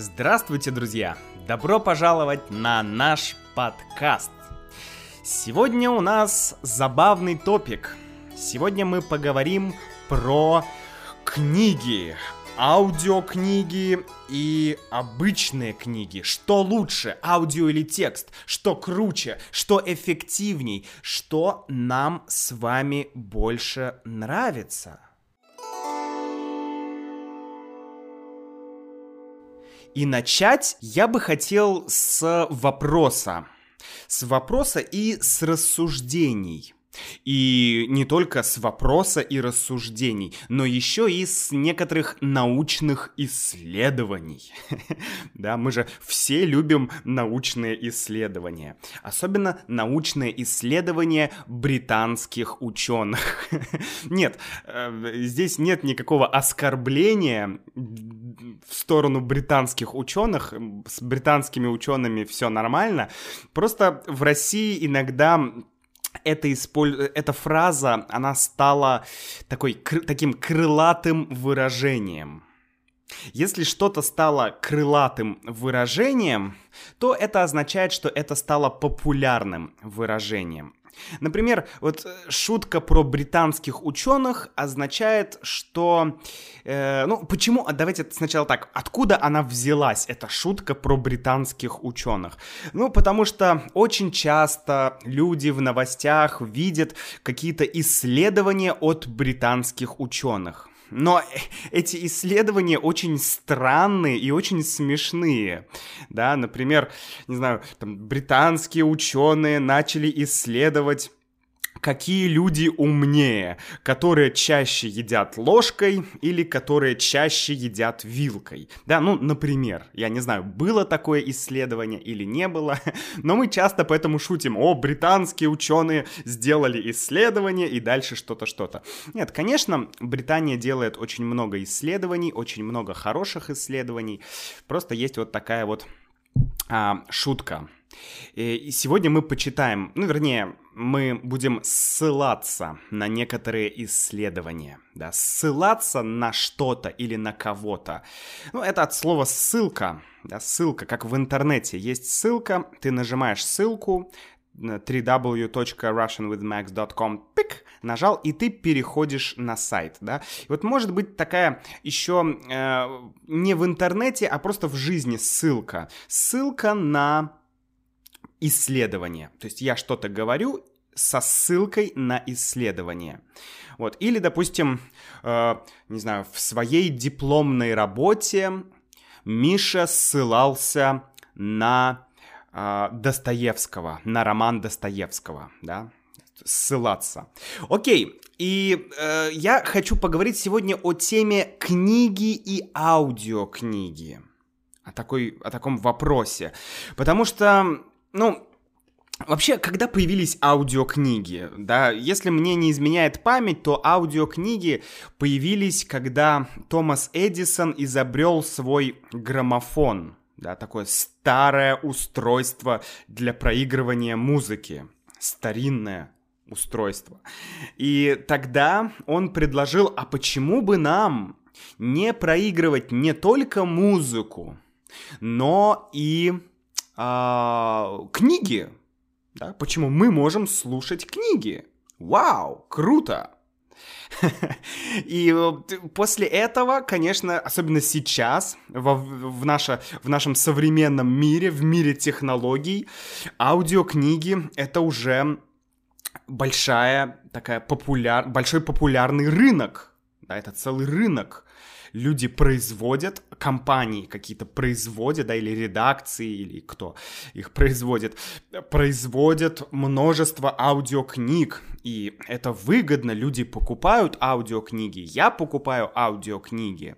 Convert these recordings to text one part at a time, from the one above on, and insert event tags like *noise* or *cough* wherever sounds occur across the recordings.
Здравствуйте, друзья! Добро пожаловать на наш подкаст. Сегодня у нас забавный топик. Сегодня мы поговорим про книги, аудиокниги и обычные книги. Что лучше, аудио или текст? Что круче? Что эффективней? Что нам с вами больше нравится? И начать я бы хотел с вопроса. С вопроса и с рассуждений. И не только с вопроса и рассуждений, но еще и с некоторых научных исследований. *laughs* Да, мы же все любим научные исследования. Особенно научные исследования британских ученых. *laughs* Нет, э, здесь нет никакого оскорбления в сторону британских ученых. С британскими учеными все нормально. Просто в России иногда эта, исполь... эта фраза, она стала такой, кр... таким крылатым выражением. Если что-то стало крылатым выражением, то это означает, что это стало популярным выражением. Например, вот э, шутка про британских ученых означает, что... Э, ну, почему... А давайте сначала так. Откуда она взялась, эта шутка про британских ученых? Ну, потому что очень часто люди в новостях видят какие-то исследования от британских ученых. Но эти исследования очень странные и очень смешные. Да, например, не знаю, там британские ученые начали исследовать какие люди умнее, которые чаще едят ложкой или которые чаще едят вилкой. Да, ну, например, я не знаю, было такое исследование или не было, *laughs* но мы часто поэтому шутим, о, британские ученые сделали исследование и дальше что-то, что-то. Нет, конечно, Британия делает очень много исследований, очень много хороших исследований, просто есть вот такая вот а, шутка. И сегодня мы почитаем, ну, вернее, мы будем ссылаться на некоторые исследования, да, ссылаться на что-то или на кого-то. Ну, это от слова ссылка, да, ссылка, как в интернете. Есть ссылка, ты нажимаешь ссылку, www.russianwithmax.com, пик, нажал, и ты переходишь на сайт, да. И вот может быть такая еще э, не в интернете, а просто в жизни ссылка. Ссылка на исследование. То есть я что-то говорю со ссылкой на исследование. Вот. Или, допустим, э, не знаю, в своей дипломной работе Миша ссылался на э, Достоевского, на роман Достоевского, да, ссылаться. Окей, и э, я хочу поговорить сегодня о теме книги и аудиокниги. О, такой, о таком вопросе. Потому что ну, Вообще, когда появились аудиокниги, да, если мне не изменяет память, то аудиокниги появились, когда Томас Эдисон изобрел свой граммофон, да, такое старое устройство для проигрывания музыки, старинное устройство. И тогда он предложил, а почему бы нам не проигрывать не только музыку, но и а, книги. Да? Почему мы можем слушать книги? Вау, круто! *laughs* И после этого, конечно, особенно сейчас, в, в, наше, в нашем современном мире, в мире технологий, аудиокниги — это уже большая такая популяр... большой популярный рынок. Да, это целый рынок люди производят, компании какие-то производят, да, или редакции, или кто их производит, производят множество аудиокниг, и это выгодно, люди покупают аудиокниги, я покупаю аудиокниги.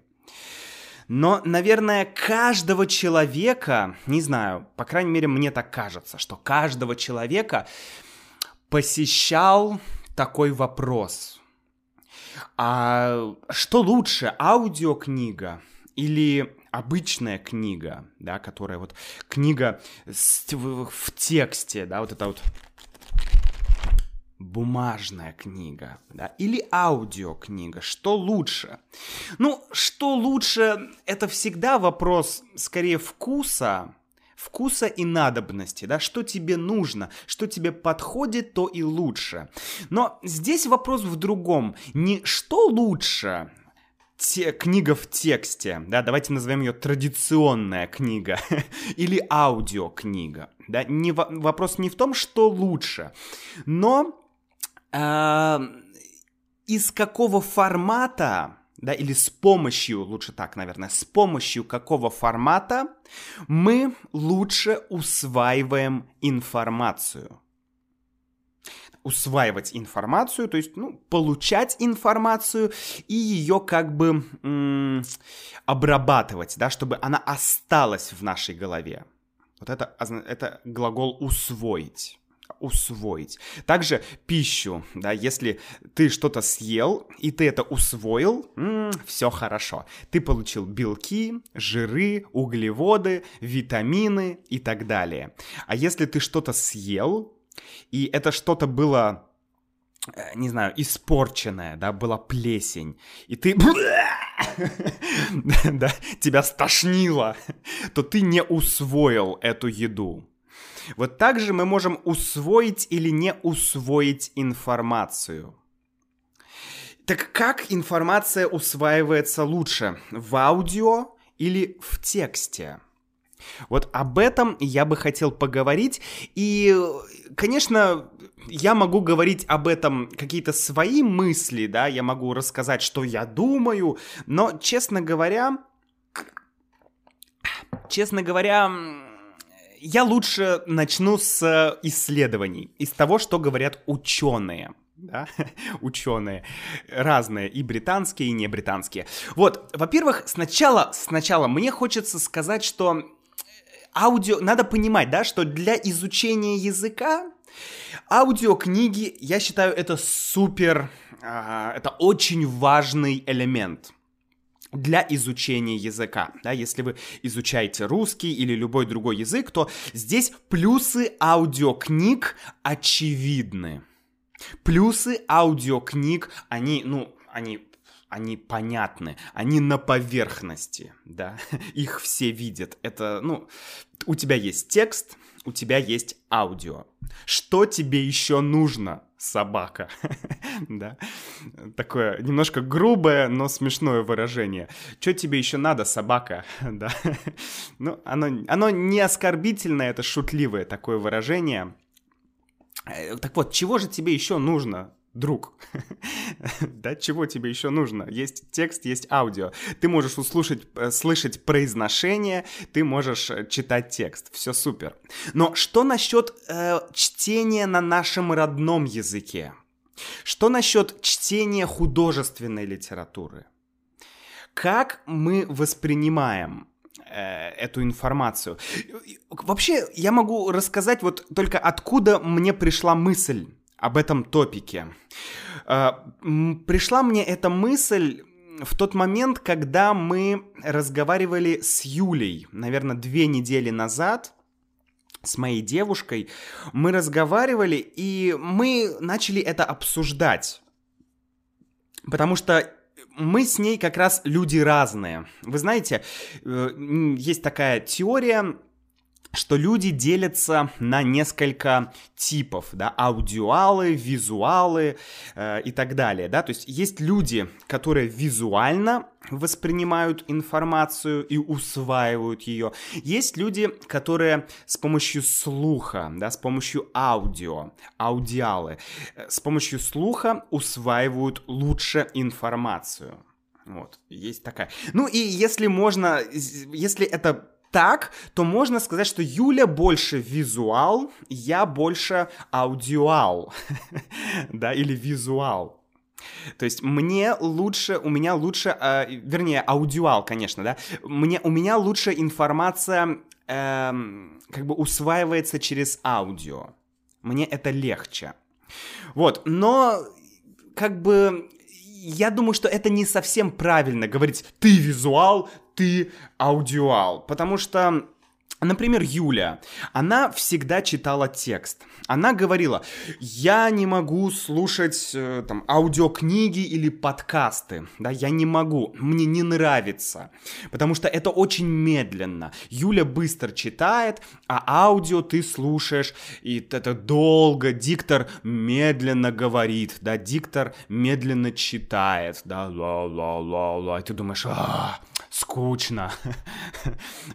Но, наверное, каждого человека, не знаю, по крайней мере, мне так кажется, что каждого человека посещал такой вопрос. А что лучше, аудиокнига или обычная книга, да, которая вот книга в, в тексте, да, вот это вот бумажная книга, да, или аудиокнига, что лучше? Ну, что лучше, это всегда вопрос скорее вкуса, вкуса и надобности, да, что тебе нужно, что тебе подходит, то и лучше. Но здесь вопрос в другом, не что лучше, те, книга в тексте, да, давайте назовем ее традиционная книга *laughs* или аудиокнига, да, не, вопрос не в том, что лучше, но э, из какого формата, да, или с помощью, лучше так, наверное, с помощью какого формата мы лучше усваиваем информацию усваивать информацию, то есть, ну, получать информацию и ее как бы м- обрабатывать, да, чтобы она осталась в нашей голове. Вот это, это глагол усвоить усвоить. Также пищу, да, если ты что-то съел и ты это усвоил, м-м, все хорошо. Ты получил белки, жиры, углеводы, витамины и так далее. А если ты что-то съел, и это что-то было, э, не знаю, испорченное, да, была плесень, и ты... *laughs* да, тебя стошнило, то ты не усвоил эту еду. Вот так же мы можем усвоить или не усвоить информацию. Так как информация усваивается лучше? В аудио или в тексте? Вот об этом я бы хотел поговорить. И, конечно, я могу говорить об этом какие-то свои мысли, да, я могу рассказать, что я думаю, но, честно говоря, честно говоря, я лучше начну с исследований, из того, что говорят ученые да, *laughs* ученые, разные, и британские, и не британские. Вот, во-первых, сначала, сначала мне хочется сказать, что аудио... Надо понимать, да, что для изучения языка аудиокниги, я считаю, это супер... А, это очень важный элемент для изучения языка. Да, если вы изучаете русский или любой другой язык, то здесь плюсы аудиокниг очевидны. Плюсы аудиокниг, они, ну, они они понятны, они на поверхности, да, *laughs* их все видят. Это, ну, у тебя есть текст, у тебя есть аудио. Что тебе еще нужно, собака? *laughs* да, такое немножко грубое, но смешное выражение. Что тебе еще надо, собака? *laughs* да, ну, оно, оно не оскорбительное, это шутливое такое выражение. Э, так вот, чего же тебе еще нужно, друг, *laughs* да, чего тебе еще нужно? Есть текст, есть аудио. Ты можешь услышать, э, слышать произношение, ты можешь э, читать текст. Все супер. Но что насчет э, чтения на нашем родном языке? Что насчет чтения художественной литературы? Как мы воспринимаем э, эту информацию? Вообще, я могу рассказать вот только откуда мне пришла мысль об этом топике. А, пришла мне эта мысль в тот момент, когда мы разговаривали с Юлей, наверное, две недели назад, с моей девушкой, мы разговаривали, и мы начали это обсуждать. Потому что мы с ней как раз люди разные. Вы знаете, э, есть такая теория, что люди делятся на несколько типов, да, аудиалы, визуалы э, и так далее, да, то есть есть люди, которые визуально воспринимают информацию и усваивают ее, есть люди, которые с помощью слуха, да, с помощью аудио, аудиалы, э, с помощью слуха усваивают лучше информацию. Вот, есть такая. Ну и если можно, если это так, то можно сказать, что Юля больше визуал, я больше аудиал, *laughs* да, или визуал. То есть мне лучше, у меня лучше, э, вернее, аудиал, конечно, да, мне, у меня лучше информация э, как бы усваивается через аудио. Мне это легче. Вот, но как бы я думаю, что это не совсем правильно говорить «ты визуал, ты аудиал», потому что Например, Юля, она всегда читала текст. Она говорила, я не могу слушать э, там аудиокниги или подкасты, да, я не могу, мне не нравится, потому что это очень медленно. Юля быстро читает, а аудио ты слушаешь, и это долго, диктор медленно говорит, да, диктор медленно читает, да, ла-ла-ла-ла, и ты думаешь, а, скучно.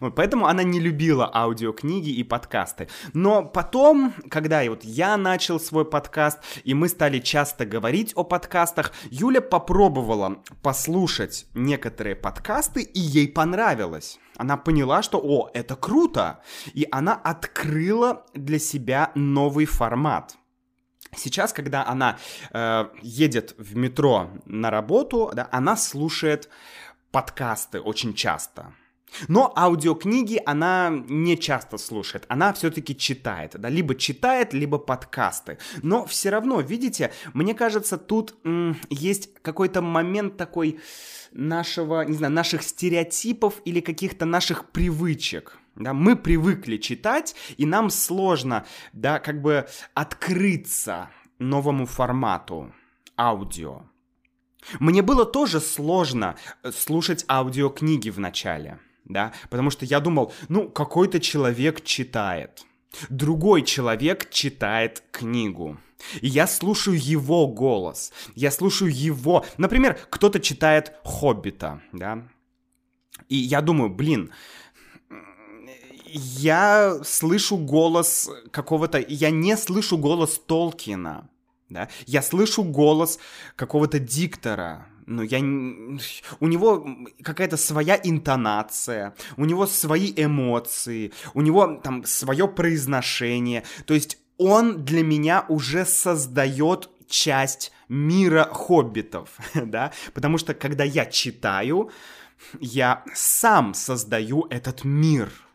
*laughs* поэтому она не любила аудиокниги и подкасты. Но потом, когда вот я начал свой подкаст, и мы стали часто говорить о подкастах, Юля попробовала послушать некоторые подкасты, и ей понравилось. Она поняла, что, о, это круто, и она открыла для себя новый формат. Сейчас, когда она э, едет в метро на работу, да, она слушает подкасты очень часто. Но аудиокниги она не часто слушает, она все-таки читает, да, либо читает, либо подкасты. Но все равно, видите, мне кажется, тут м, есть какой-то момент такой нашего, не знаю, наших стереотипов или каких-то наших привычек. Да, мы привыкли читать, и нам сложно, да, как бы открыться новому формату аудио. Мне было тоже сложно э, слушать аудиокниги в начале, да, потому что я думал, ну, какой-то человек читает, другой человек читает книгу. И я слушаю его голос, я слушаю его... Например, кто-то читает «Хоббита», да, и я думаю, блин, я слышу голос какого-то... Я не слышу голос Толкина да, я слышу голос какого-то диктора, но я... У него какая-то своя интонация, у него свои эмоции, у него там свое произношение, то есть он для меня уже создает часть мира хоббитов, *laughs* да, потому что когда я читаю, я сам создаю этот мир —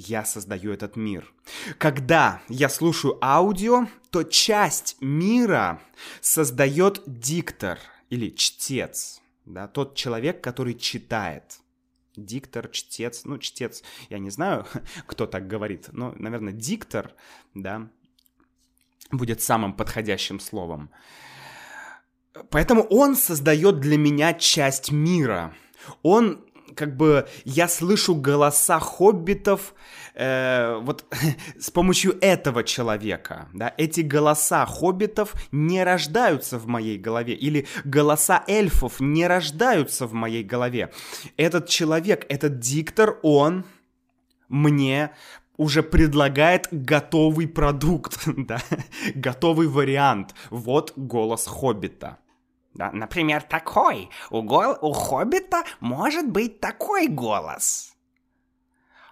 я создаю этот мир. Когда я слушаю аудио, то часть мира создает диктор или чтец, да, тот человек, который читает. Диктор, чтец, ну, чтец, я не знаю, *laughs* кто так говорит, но, наверное, диктор, да, будет самым подходящим словом. Поэтому он создает для меня часть мира. Он как бы я слышу голоса хоббитов э, вот *laughs* с помощью этого человека, да, эти голоса хоббитов не рождаются в моей голове, или голоса эльфов не рождаются в моей голове. Этот человек, этот диктор, он мне уже предлагает готовый продукт, *laughs* да, *laughs* готовый вариант. Вот голос хоббита. Да, например, такой. У, гол... у Хоббита может быть такой голос.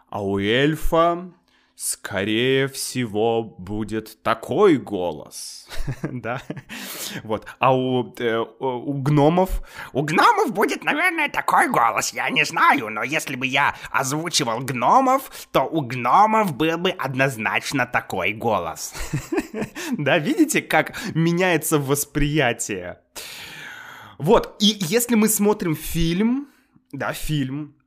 А у эльфа, скорее всего, будет такой голос. *laughs* да? Вот. А у, э, у гномов... У гномов будет, наверное, такой голос, я не знаю, но если бы я озвучивал гномов, то у гномов был бы однозначно такой голос. *laughs* да, видите, как меняется восприятие? Вот, и если мы смотрим фильм, да, фильм,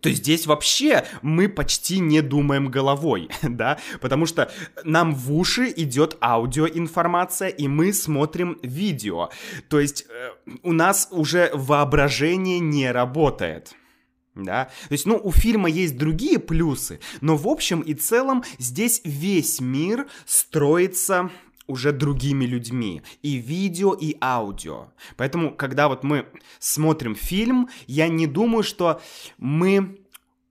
то здесь вообще мы почти не думаем головой, *laughs* да, потому что нам в уши идет аудиоинформация, и мы смотрим видео. То есть э, у нас уже воображение не работает. Да? То есть, ну, у фильма есть другие плюсы, но в общем и целом здесь весь мир строится уже другими людьми. И видео, и аудио. Поэтому, когда вот мы смотрим фильм, я не думаю, что мы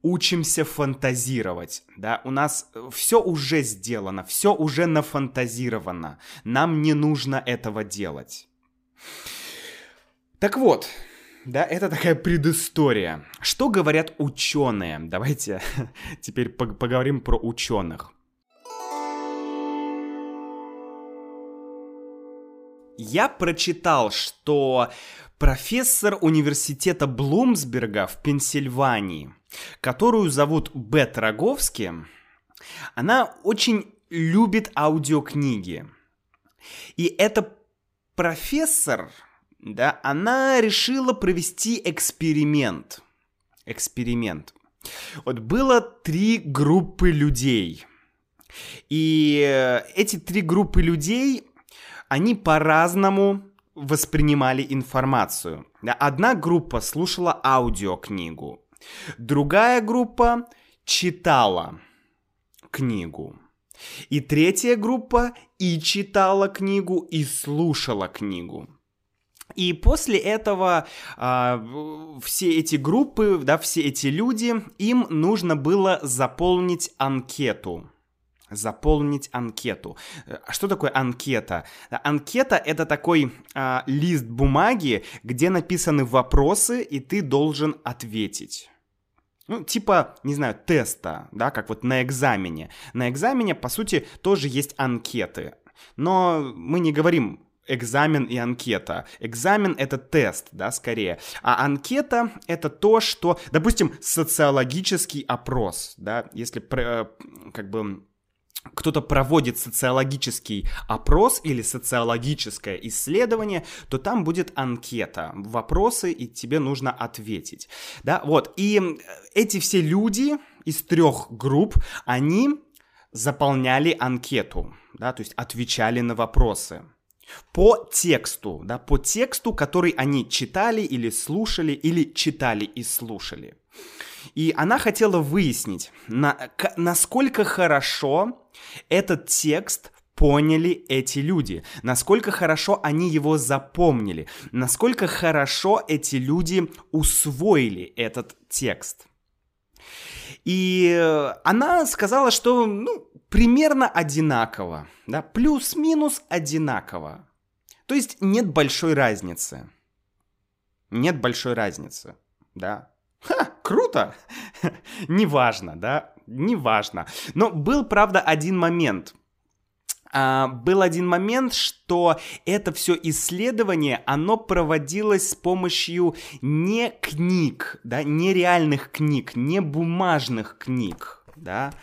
учимся фантазировать, да, у нас все уже сделано, все уже нафантазировано, нам не нужно этого делать. Так вот, да, это такая предыстория. Что говорят ученые? Давайте *laughs* теперь поговорим про ученых. Я прочитал, что профессор университета Блумсберга в Пенсильвании, которую зовут Бет Роговски, она очень любит аудиокниги. И эта профессор, да, она решила провести эксперимент. Эксперимент. Вот было три группы людей. И э, эти три группы людей, они по-разному воспринимали информацию. Одна группа слушала аудиокнигу, другая группа читала книгу. И третья группа и читала книгу, и слушала книгу. И после этого э, все эти группы, да, все эти люди, им нужно было заполнить анкету заполнить анкету. А что такое анкета? Анкета это такой э, лист бумаги, где написаны вопросы, и ты должен ответить. Ну, типа, не знаю, теста, да, как вот на экзамене. На экзамене, по сути, тоже есть анкеты. Но мы не говорим экзамен и анкета. Экзамен — это тест, да, скорее. А анкета — это то, что, допустим, социологический опрос, да, если э, как бы кто-то проводит социологический опрос или социологическое исследование, то там будет анкета, вопросы, и тебе нужно ответить. Да, вот. И эти все люди из трех групп, они заполняли анкету, да, то есть отвечали на вопросы по тексту, да, по тексту, который они читали или слушали, или читали и слушали. И она хотела выяснить, на, насколько хорошо этот текст поняли эти люди, насколько хорошо они его запомнили, насколько хорошо эти люди усвоили этот текст. И она сказала, что ну, примерно одинаково, да, плюс-минус одинаково. То есть нет большой разницы. Нет большой разницы, да. Ха, круто! *laughs* Неважно, да? Неважно. Но был, правда, один момент. А, был один момент, что это все исследование, оно проводилось с помощью не книг, да, не реальных книг, не бумажных книг, да,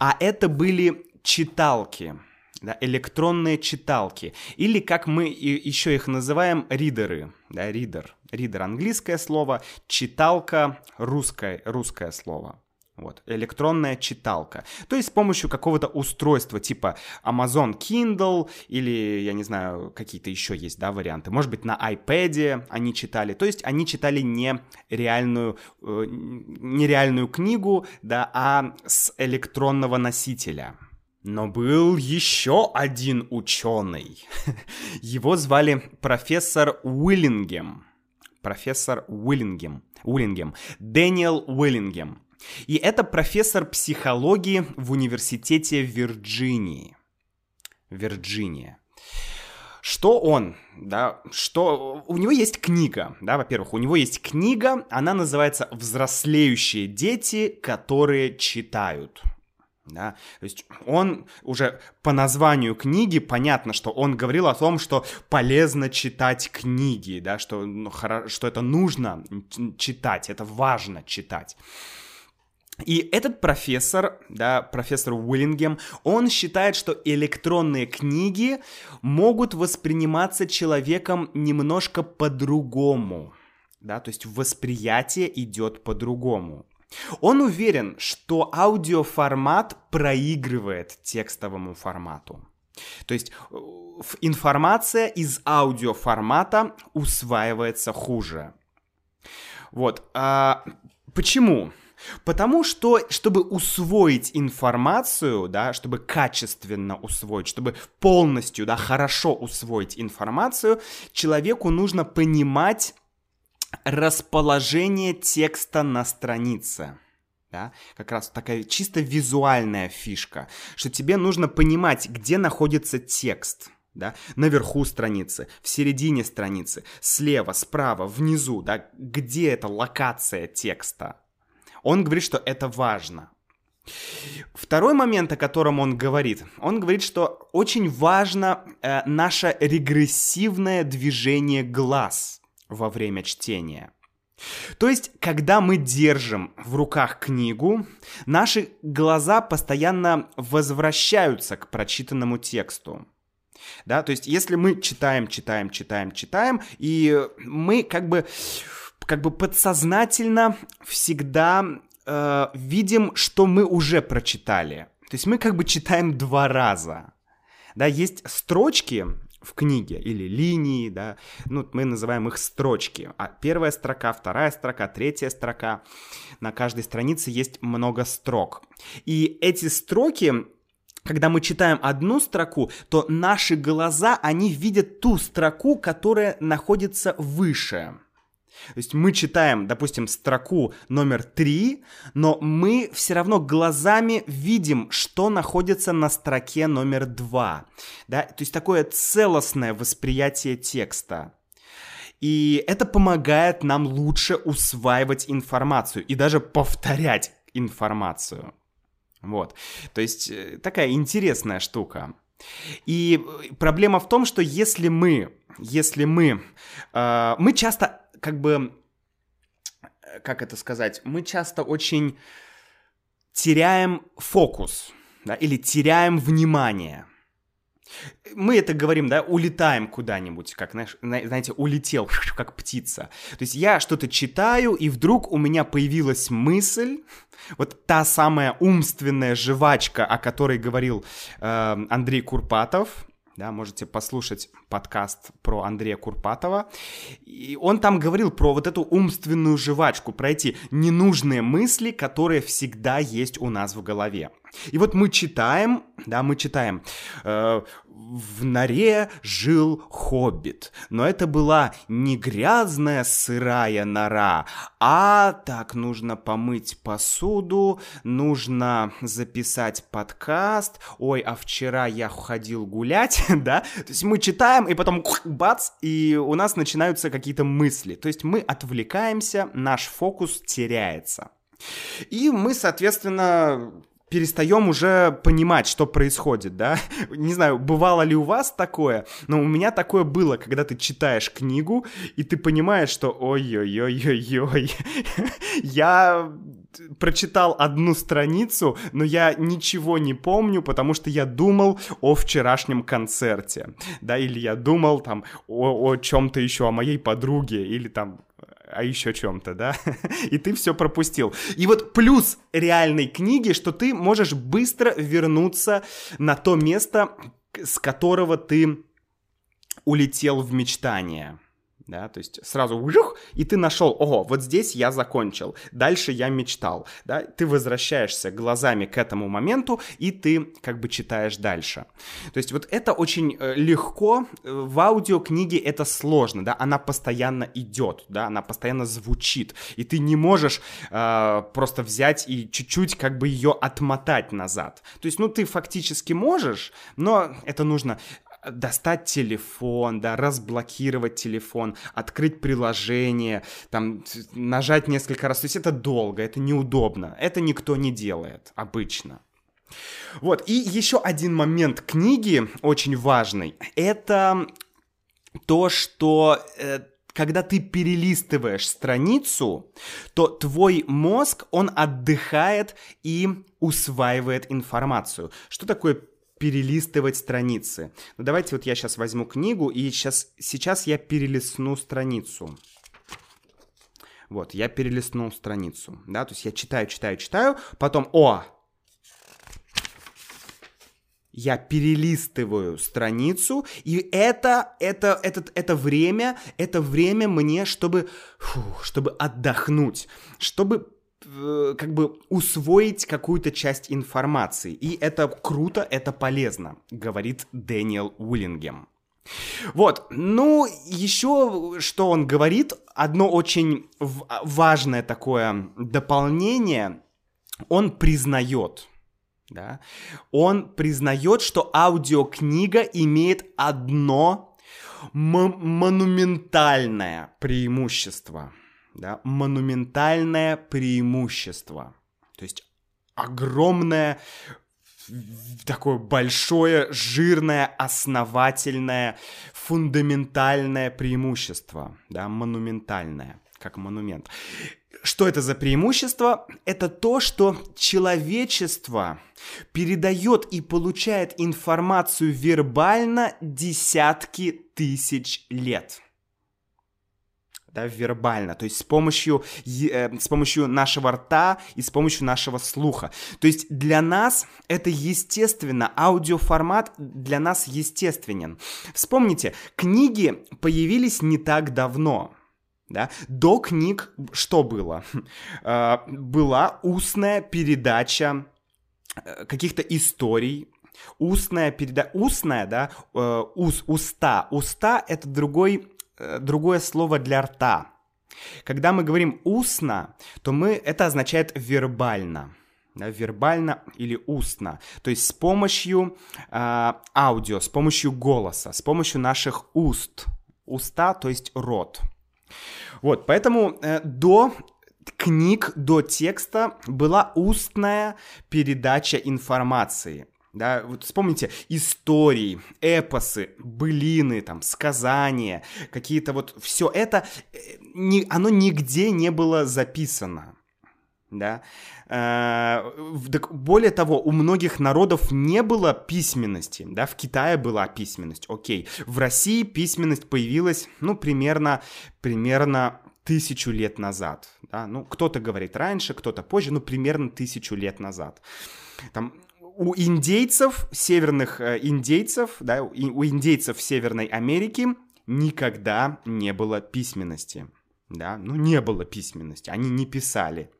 а это были читалки да, электронные читалки, или как мы еще их называем, ридеры, да, ридер, ридер английское слово, читалка русское, русское слово. Вот, электронная читалка. То есть с помощью какого-то устройства типа Amazon Kindle или, я не знаю, какие-то еще есть, да, варианты. Может быть, на iPad они читали. То есть они читали не реальную, э, не реальную книгу, да, а с электронного носителя. Но был еще один ученый. *laughs* Его звали профессор Уиллингем. Профессор Уиллингем. Уиллингем. Дэниел Уиллингем. И это профессор психологии в университете Вирджинии. Вирджиния. Что он, да, что... У него есть книга, да, во-первых, у него есть книга, она называется «Взрослеющие дети, которые читают». Да? То есть он уже по названию книги понятно, что он говорил о том, что полезно читать книги, да, что, ну, что это нужно читать, это важно читать. И этот профессор, да, профессор Уиллингем, он считает, что электронные книги могут восприниматься человеком немножко по-другому. Да, то есть восприятие идет по-другому. Он уверен, что аудиоформат проигрывает текстовому формату. То есть э, информация из аудиоформата усваивается хуже. Вот. А почему? Потому что, чтобы усвоить информацию, да, чтобы качественно усвоить, чтобы полностью, да, хорошо усвоить информацию, человеку нужно понимать расположение текста на странице. Да? Как раз такая чисто визуальная фишка, что тебе нужно понимать, где находится текст. Да? Наверху страницы, в середине страницы, слева, справа, внизу, да? где эта локация текста. Он говорит, что это важно. Второй момент, о котором он говорит, он говорит, что очень важно э, наше регрессивное движение глаз – во время чтения. То есть, когда мы держим в руках книгу, наши глаза постоянно возвращаются к прочитанному тексту. Да, то есть, если мы читаем, читаем, читаем, читаем, и мы как бы, как бы подсознательно всегда э, видим, что мы уже прочитали. То есть мы как бы читаем два раза. Да, есть строчки в книге или линии, да, ну, мы называем их строчки. А первая строка, вторая строка, третья строка. На каждой странице есть много строк. И эти строки когда мы читаем одну строку, то наши глаза, они видят ту строку, которая находится выше. То есть мы читаем, допустим, строку номер три, но мы все равно глазами видим, что находится на строке номер два. Да? То есть такое целостное восприятие текста. И это помогает нам лучше усваивать информацию и даже повторять информацию. Вот. То есть э, такая интересная штука. И проблема в том, что если мы, если мы, э, мы часто как бы, э, как это сказать, мы часто очень теряем фокус, да, или теряем внимание. Мы это говорим, да, улетаем куда-нибудь, как, знаете, улетел, *laughs* как птица. То есть я что-то читаю, и вдруг у меня появилась мысль, вот та самая умственная жвачка, о которой говорил э, Андрей Курпатов, да, можете послушать подкаст про Андрея Курпатова. И он там говорил про вот эту умственную жвачку, про эти ненужные мысли, которые всегда есть у нас в голове. И вот мы читаем, да, мы читаем, э, в норе жил хоббит, но это была не грязная сырая нора, а так нужно помыть посуду, нужно записать подкаст, ой, а вчера я ходил гулять, *laughs* да, то есть мы читаем, и потом бац, и у нас начинаются какие-то мысли, то есть мы отвлекаемся, наш фокус теряется. И мы, соответственно, перестаем уже понимать, что происходит, да? *laughs* Не знаю, бывало ли у вас такое, но у меня такое было, когда ты читаешь книгу, и ты понимаешь, что ой-ой-ой-ой-ой, *laughs* я прочитал одну страницу, но я ничего не помню, потому что я думал о вчерашнем концерте, да, или я думал там о, о чем-то еще, о моей подруге, или там о еще чем-то, да, *laughs* и ты все пропустил. И вот плюс реальной книги, что ты можешь быстро вернуться на то место, с которого ты улетел в мечтание да, то есть сразу ух, и ты нашел, ого, вот здесь я закончил, дальше я мечтал, да, ты возвращаешься глазами к этому моменту, и ты как бы читаешь дальше. То есть вот это очень э, легко, э, в аудиокниге это сложно, да, она постоянно идет, да, она постоянно звучит, и ты не можешь э, просто взять и чуть-чуть как бы ее отмотать назад. То есть, ну, ты фактически можешь, но это нужно достать телефон, да, разблокировать телефон, открыть приложение, там, нажать несколько раз. То есть это долго, это неудобно. Это никто не делает обычно. Вот, и еще один момент книги очень важный. Это то, что э, когда ты перелистываешь страницу, то твой мозг, он отдыхает и усваивает информацию. Что такое перелистывать страницы. Ну, давайте вот я сейчас возьму книгу, и сейчас, сейчас я перелистну страницу. Вот, я перелистнул страницу, да, то есть я читаю, читаю, читаю, потом, о, я перелистываю страницу, и это, это, это, это время, это время мне, чтобы, фу, чтобы отдохнуть, чтобы как бы усвоить какую-то часть информации. И это круто, это полезно, говорит Дэниел Уиллингем. Вот, ну, еще что он говорит, одно очень важное такое дополнение, он признает, да, он признает, что аудиокнига имеет одно монументальное преимущество – да, монументальное преимущество. То есть огромное такое большое, жирное, основательное, фундаментальное преимущество, да, монументальное, как монумент. Что это за преимущество? Это то, что человечество передает и получает информацию вербально десятки тысяч лет. Да, вербально, то есть с помощью, э, с помощью нашего рта и с помощью нашего слуха. То есть для нас это естественно, аудиоформат для нас естественен. Вспомните, книги появились не так давно. Да? До книг что было? *laughs* Э, была устная передача э, каких-то историй, устная передача, устная, да, э, ус, уста, уста это другой, другое слово для рта. Когда мы говорим устно, то мы, это означает вербально. Вербально или устно. То есть с помощью э, аудио, с помощью голоса, с помощью наших уст. Уста, то есть рот. Вот, поэтому э, до книг, до текста была устная передача информации. Да, вот вспомните истории, эпосы, былины, там, сказания, какие-то вот все это, э, не, оно нигде не было записано. Да. Э, более того, у многих народов не было письменности, да, в Китае была письменность, окей. В России письменность появилась, ну, примерно, примерно тысячу лет назад, да, ну, кто-то говорит раньше, кто-то позже, ну, примерно тысячу лет назад. Там у индейцев, северных э, индейцев, да, у индейцев Северной Америки никогда не было письменности, да, ну, не было письменности, они не писали,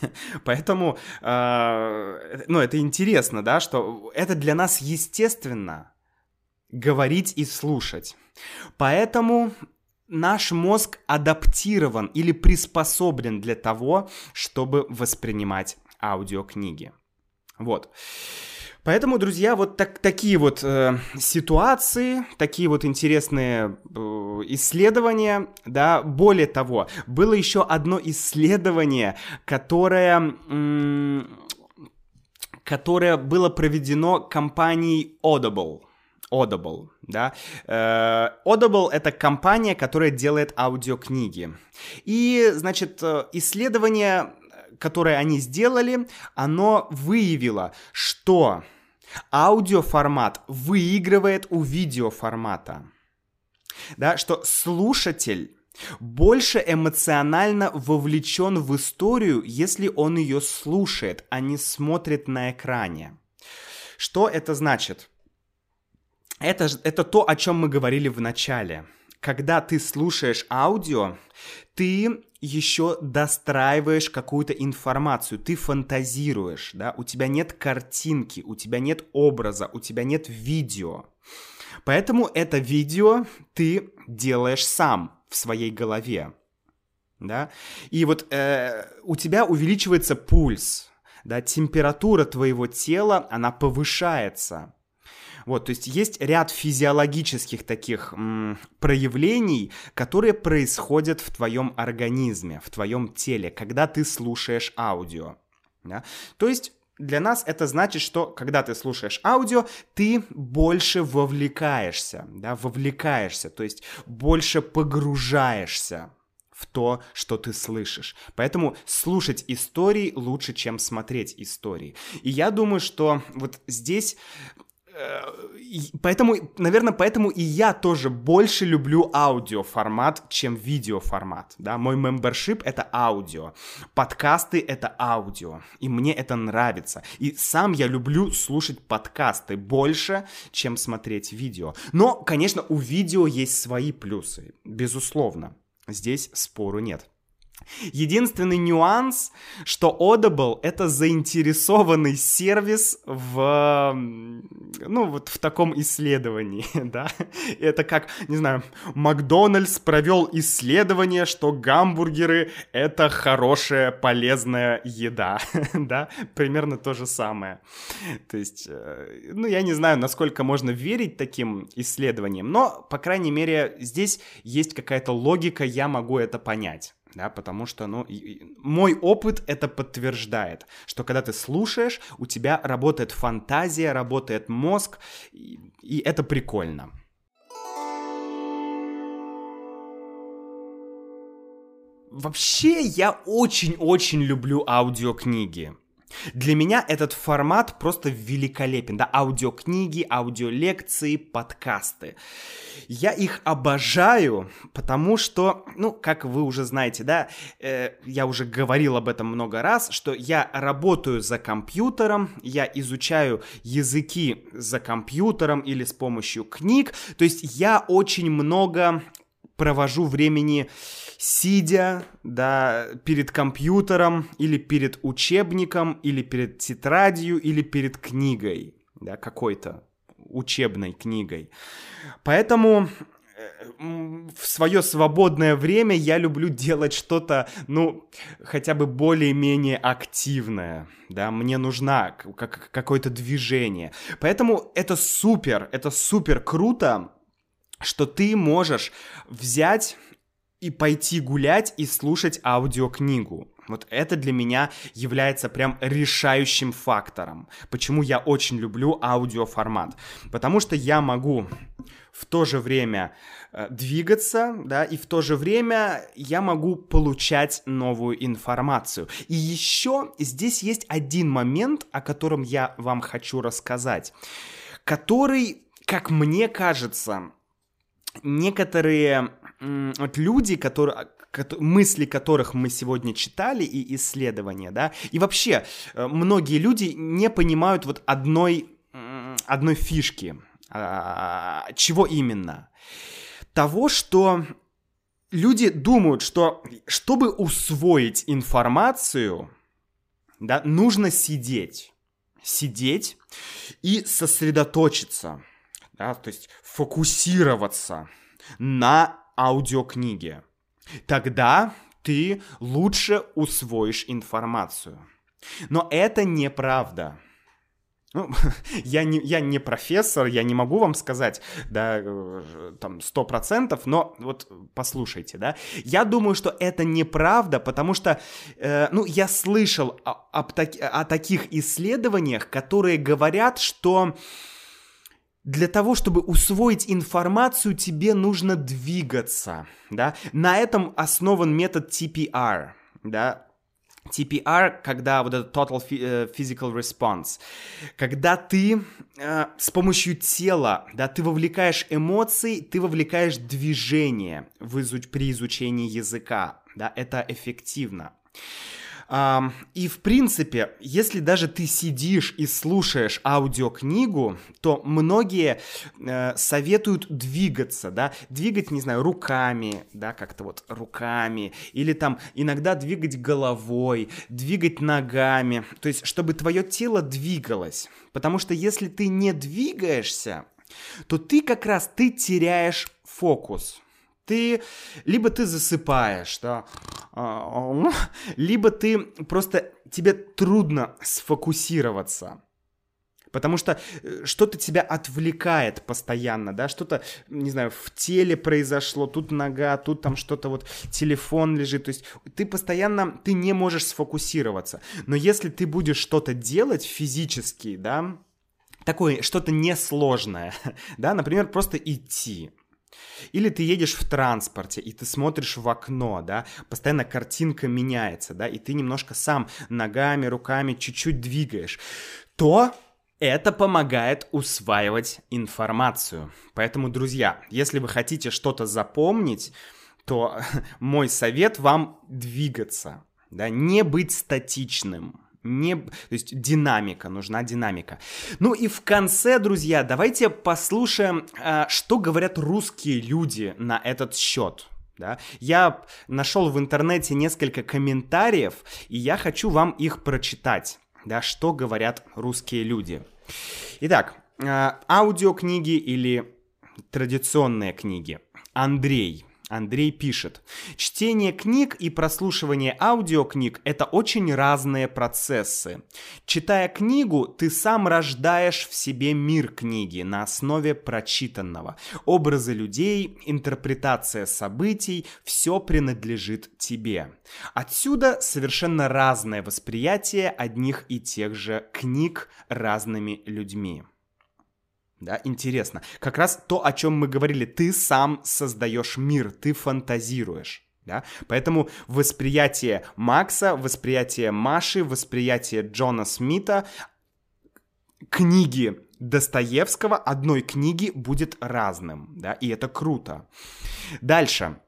*laughs* Поэтому, э, ну, это интересно, да, что это для нас естественно говорить и слушать. Поэтому наш мозг адаптирован или приспособлен для того, чтобы воспринимать аудиокниги. Вот. Поэтому, друзья, вот так, такие вот э, ситуации, такие вот интересные э, исследования, да, более того, было еще одно исследование, которое, м- которое было проведено компанией Audible. Audible, да. Э, Audible — это компания, которая делает аудиокниги. И, значит, э, исследование, которое они сделали, оно выявило, что аудиоформат выигрывает у видеоформата. Да, что слушатель больше эмоционально вовлечен в историю, если он ее слушает, а не смотрит на экране. Что это значит? Это, это то, о чем мы говорили в начале. Когда ты слушаешь аудио, ты еще достраиваешь какую-то информацию, ты фантазируешь, да, у тебя нет картинки, у тебя нет образа, у тебя нет видео. Поэтому это видео ты делаешь сам в своей голове, да, и вот э, у тебя увеличивается пульс, да, температура твоего тела, она повышается, вот, то есть есть ряд физиологических таких м, проявлений, которые происходят в твоем организме, в твоем теле, когда ты слушаешь аудио. Да? То есть для нас это значит, что когда ты слушаешь аудио, ты больше вовлекаешься, да, вовлекаешься, то есть больше погружаешься в то, что ты слышишь. Поэтому слушать истории лучше, чем смотреть истории. И я думаю, что вот здесь Поэтому, наверное, поэтому и я тоже больше люблю аудиоформат, чем видеоформат. Да? Мой мембершип — это аудио. Подкасты — это аудио. И мне это нравится. И сам я люблю слушать подкасты больше, чем смотреть видео. Но, конечно, у видео есть свои плюсы. Безусловно. Здесь спору нет. Единственный нюанс, что Audible — это заинтересованный сервис в, ну, вот в таком исследовании, *laughs* да. Это как, не знаю, Макдональдс провел исследование, что гамбургеры — это хорошая, полезная еда, *laughs* да. Примерно то же самое. То есть, э, ну, я не знаю, насколько можно верить таким исследованиям, но, по крайней мере, здесь есть какая-то логика, я могу это понять да, потому что, ну, мой опыт это подтверждает, что когда ты слушаешь, у тебя работает фантазия, работает мозг, и, и это прикольно. Вообще, я очень-очень люблю аудиокниги. Для меня этот формат просто великолепен, да, аудиокниги, аудиолекции, подкасты. Я их обожаю, потому что, ну, как вы уже знаете, да, э, я уже говорил об этом много раз, что я работаю за компьютером, я изучаю языки за компьютером или с помощью книг, то есть я очень много провожу времени сидя, да, перед компьютером или перед учебником, или перед тетрадью, или перед книгой, да, какой-то учебной книгой. Поэтому э, в свое свободное время я люблю делать что-то, ну, хотя бы более-менее активное, да, мне нужна как, какое-то движение. Поэтому это супер, это супер круто, что ты можешь взять и пойти гулять и слушать аудиокнигу. Вот это для меня является прям решающим фактором. Почему я очень люблю аудиоформат. Потому что я могу в то же время э, двигаться, да, и в то же время я могу получать новую информацию. И еще здесь есть один момент, о котором я вам хочу рассказать, который, как мне кажется, некоторые вот люди, которые мысли которых мы сегодня читали и исследования, да, и вообще э, многие люди не понимают вот одной, одной фишки. А, чего именно? Того, что люди думают, что чтобы усвоить информацию, да, нужно сидеть. Сидеть и сосредоточиться, да, то есть фокусироваться на аудиокниге. Тогда ты лучше усвоишь информацию. Но это неправда. Ну, *laughs* я, не, я не профессор, я не могу вам сказать, да, э, там, сто процентов, но вот послушайте, да. Я думаю, что это неправда, потому что, э, ну, я слышал о, об, о таких исследованиях, которые говорят, что для того, чтобы усвоить информацию, тебе нужно двигаться, да. На этом основан метод TPR, да. TPR, когда вот этот Total э, Physical Response, когда ты э, с помощью тела, да, ты вовлекаешь эмоции, ты вовлекаешь движение в изуч- при изучении языка, да, это эффективно. И в принципе, если даже ты сидишь и слушаешь аудиокнигу, то многие э, советуют двигаться, да, двигать, не знаю, руками, да, как-то вот руками, или там иногда двигать головой, двигать ногами, то есть чтобы твое тело двигалось, потому что если ты не двигаешься, то ты как раз ты теряешь фокус. Ты либо ты засыпаешь, да, а, *laughs* либо ты просто тебе трудно сфокусироваться. Потому что э, что-то тебя отвлекает постоянно, да, что-то, не знаю, в теле произошло, тут нога, тут там что-то вот, телефон лежит, то есть ты постоянно, ты не можешь сфокусироваться. Но если ты будешь что-то делать физически, да, такое, что-то несложное, *laughs* да, например, просто идти, или ты едешь в транспорте, и ты смотришь в окно, да, постоянно картинка меняется, да, и ты немножко сам ногами, руками чуть-чуть двигаешь, то это помогает усваивать информацию. Поэтому, друзья, если вы хотите что-то запомнить, то *laughs* мой совет вам двигаться, да, не быть статичным не, то есть динамика, нужна динамика. Ну и в конце, друзья, давайте послушаем, а, что говорят русские люди на этот счет. Да? Я нашел в интернете несколько комментариев, и я хочу вам их прочитать. Да, что говорят русские люди. Итак, а, аудиокниги или традиционные книги. Андрей Андрей пишет, чтение книг и прослушивание аудиокниг – это очень разные процессы. Читая книгу, ты сам рождаешь в себе мир книги на основе прочитанного. Образы людей, интерпретация событий – все принадлежит тебе. Отсюда совершенно разное восприятие одних и тех же книг разными людьми. Да, интересно. Как раз то, о чем мы говорили, ты сам создаешь мир, ты фантазируешь. Да? Поэтому восприятие Макса, восприятие Маши, восприятие Джона Смита, книги Достоевского, одной книги будет разным, да, и это круто. Дальше.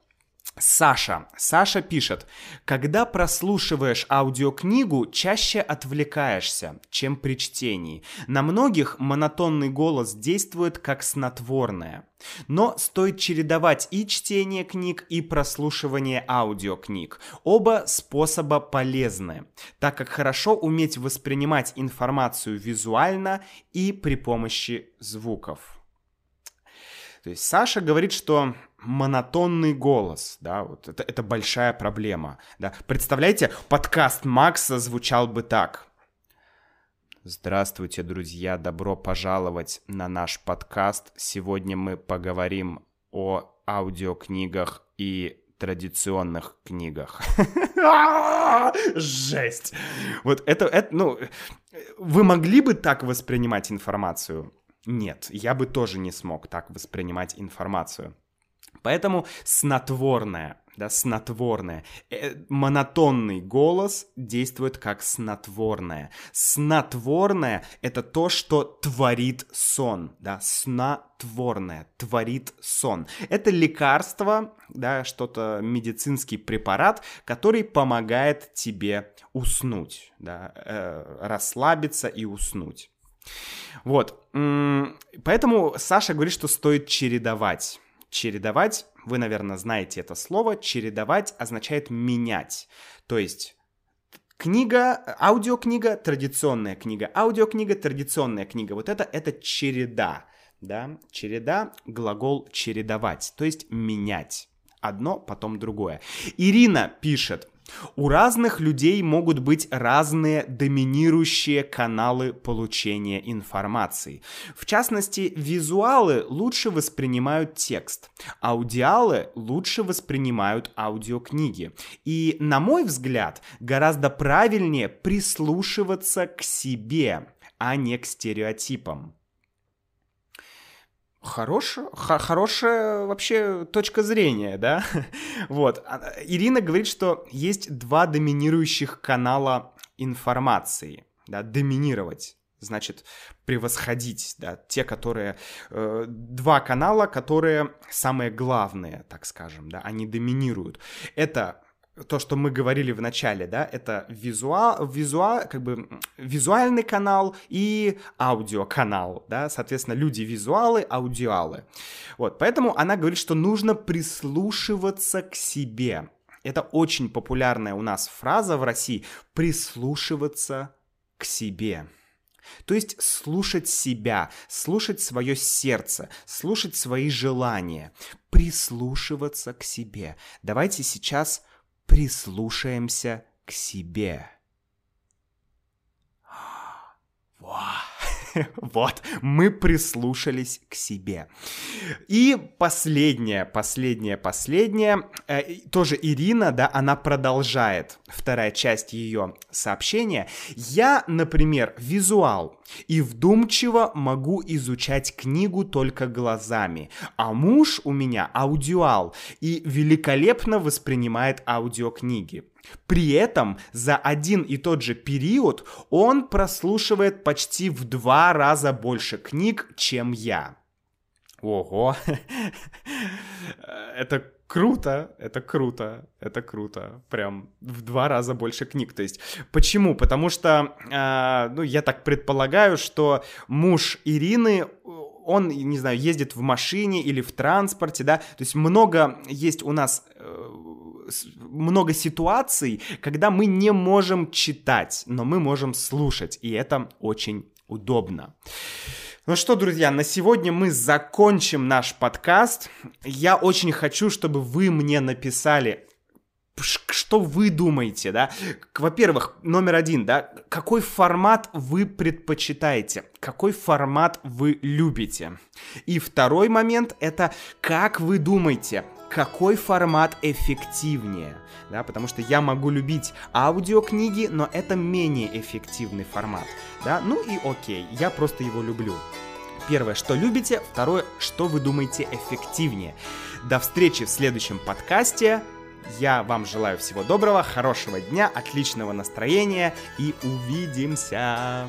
Саша. Саша пишет, когда прослушиваешь аудиокнигу, чаще отвлекаешься, чем при чтении. На многих монотонный голос действует как снотворное. Но стоит чередовать и чтение книг, и прослушивание аудиокниг. Оба способа полезны, так как хорошо уметь воспринимать информацию визуально и при помощи звуков. То есть Саша говорит, что монотонный голос, да, вот это, это большая проблема, да. Представляете, подкаст Макса звучал бы так. Здравствуйте, друзья, добро пожаловать на наш подкаст. Сегодня мы поговорим о аудиокнигах и традиционных книгах. *laughs* Жесть! Вот это, это, ну, вы могли бы так воспринимать информацию? Нет, я бы тоже не смог так воспринимать информацию. Поэтому снотворное, да, снотворное. Э, монотонный голос действует как снотворное. Снотворное — это то, что творит сон, да, снотворное, творит сон. Это лекарство, да, что-то, медицинский препарат, который помогает тебе уснуть, да, э, расслабиться и уснуть. Вот, поэтому Саша говорит, что стоит чередовать Чередовать, вы, наверное, знаете это слово, чередовать означает менять. То есть Книга, аудиокнига, традиционная книга, аудиокнига, традиционная книга. Вот это, это череда, да, череда, глагол чередовать, то есть менять. Одно, потом другое. Ирина пишет, у разных людей могут быть разные доминирующие каналы получения информации. В частности, визуалы лучше воспринимают текст, аудиалы лучше воспринимают аудиокниги. И, на мой взгляд, гораздо правильнее прислушиваться к себе, а не к стереотипам. Хорошая, хорошая вообще точка зрения, да? *laughs* вот. А, Ирина говорит, что есть два доминирующих канала информации, да, доминировать значит превосходить, да, те, которые э, два канала, которые самые главные, так скажем, да, они доминируют. Это то, что мы говорили в начале, да, это визуал, визуал, как бы визуальный канал и аудиоканал, да, соответственно, люди визуалы, аудиалы. Вот, поэтому она говорит, что нужно прислушиваться к себе. Это очень популярная у нас фраза в России – прислушиваться к себе. То есть слушать себя, слушать свое сердце, слушать свои желания, прислушиваться к себе. Давайте сейчас прислушаемся к себе. *gasps* *laughs* Вот, мы прислушались к себе. И последнее, последнее, последнее. Э, тоже Ирина, да, она продолжает. Вторая часть ее сообщения. Я, например, визуал и вдумчиво могу изучать книгу только глазами. А муж у меня аудиал и великолепно воспринимает аудиокниги. При этом за один и тот же период он прослушивает почти в два раза больше книг, чем я. Ого, *laughs* это круто, это круто, это круто, прям в два раза больше книг. То есть, почему? Потому что, э, ну, я так предполагаю, что муж Ирины, он, не знаю, ездит в машине или в транспорте, да, то есть много есть у нас э, много ситуаций, когда мы не можем читать, но мы можем слушать, и это очень удобно. Ну что, друзья, на сегодня мы закончим наш подкаст. Я очень хочу, чтобы вы мне написали, что вы думаете, да? Во-первых, номер один, да, какой формат вы предпочитаете? Какой формат вы любите? И второй момент — это как вы думаете, какой формат эффективнее, да, потому что я могу любить аудиокниги, но это менее эффективный формат, да, ну и окей, я просто его люблю. Первое, что любите, второе, что вы думаете эффективнее. До встречи в следующем подкасте. Я вам желаю всего доброго, хорошего дня, отличного настроения и увидимся!